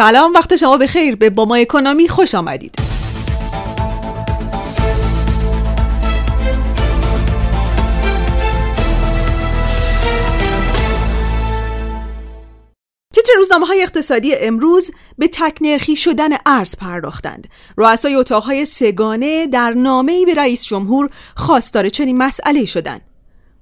سلام وقت شما بخیر به باما اکونومی خوش آمدید تیتر روزنامه های اقتصادی امروز به تکنرخی شدن ارز پرداختند. رؤسای اتاقهای سگانه در نامه‌ای به رئیس جمهور خواستار چنین مسئله شدند.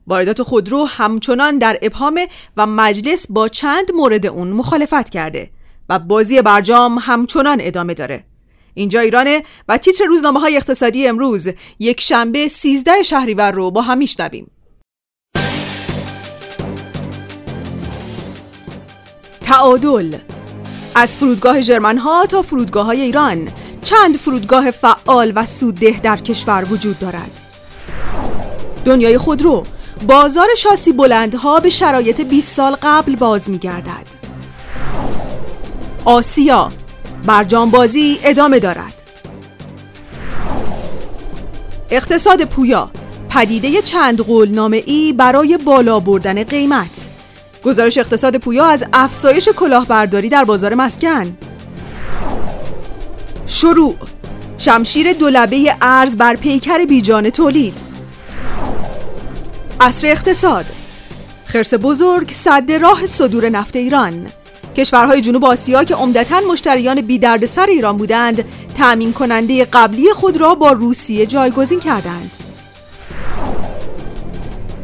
واردات خودرو همچنان در ابهام و مجلس با چند مورد اون مخالفت کرده و بازی برجام همچنان ادامه داره. اینجا ایرانه و تیتر روزنامه های اقتصادی امروز یک شنبه 13 شهریور رو با هم میشنویم. تعادل از فرودگاه جرمن ها تا فرودگاه های ایران چند فرودگاه فعال و سودده در کشور وجود دارد دنیای خودرو بازار شاسی بلندها به شرایط 20 سال قبل باز می گردد آسیا برجام بازی ادامه دارد. اقتصاد پویا پدیده چند قولنامه ای برای بالا بردن قیمت. گزارش اقتصاد پویا از افزایش کلاهبرداری در بازار مسکن. شروع شمشیر دولبه ارز بر پیکر بیجان تولید. عصر اقتصاد خرس بزرگ صد راه صدور نفت ایران. کشورهای جنوب آسیا که عمدتا مشتریان بی سر ایران بودند تأمین کننده قبلی خود را با روسیه جایگزین کردند.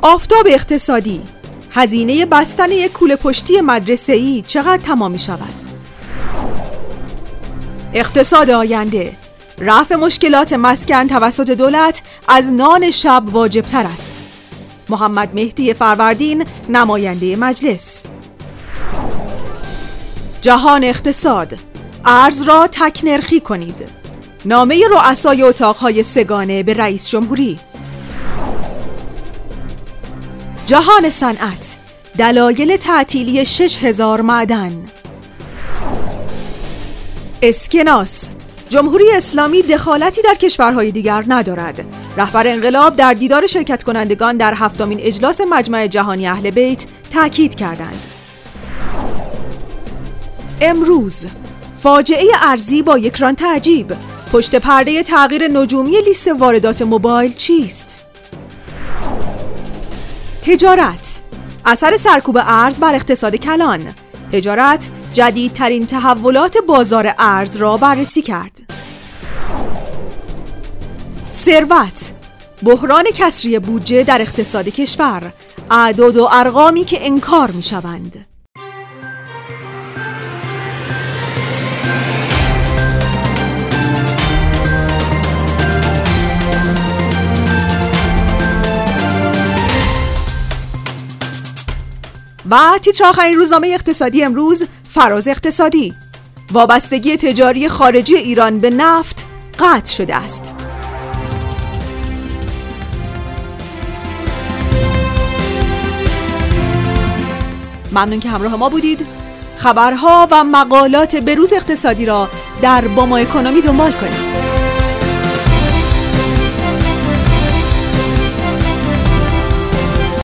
آفتاب اقتصادی. هزینه بستن یک کوله پشتی مدرسه ای چقدر تمام می شود؟ اقتصاد آینده. رفع مشکلات مسکن توسط دولت از نان شب واجب تر است. محمد مهدی فروردین نماینده مجلس. جهان اقتصاد. ارز را تکنرخی کنید. نامه رؤسای اتاقهای سگانه به رئیس جمهوری. جهان صنعت. دلایل تعطیلی 6000 معدن. اسکناس. جمهوری اسلامی دخالتی در کشورهای دیگر ندارد. رهبر انقلاب در دیدار شرکت کنندگان در هفتمین اجلاس مجمع جهانی اهل بیت تاکید کردند. امروز. فاجعه ارزی با یک ران تعجیب. پشت پرده تغییر نجومی لیست واردات موبایل چیست؟ تجارت. اثر سرکوب ارز بر اقتصاد کلان. تجارت جدیدترین تحولات بازار ارز را بررسی کرد. ثروت. بحران کسری بودجه در اقتصاد کشور. اعداد و ارقامی که انکار می شوند تیتر آخرین روزنامه اقتصادی امروز فراز اقتصادی. وابستگی تجاری خارجی ایران به نفت قطع شده است. ممنون که همراه ما بودید. خبرها و مقالات بروز اقتصادی را در باما اکونومی دنبال کنید.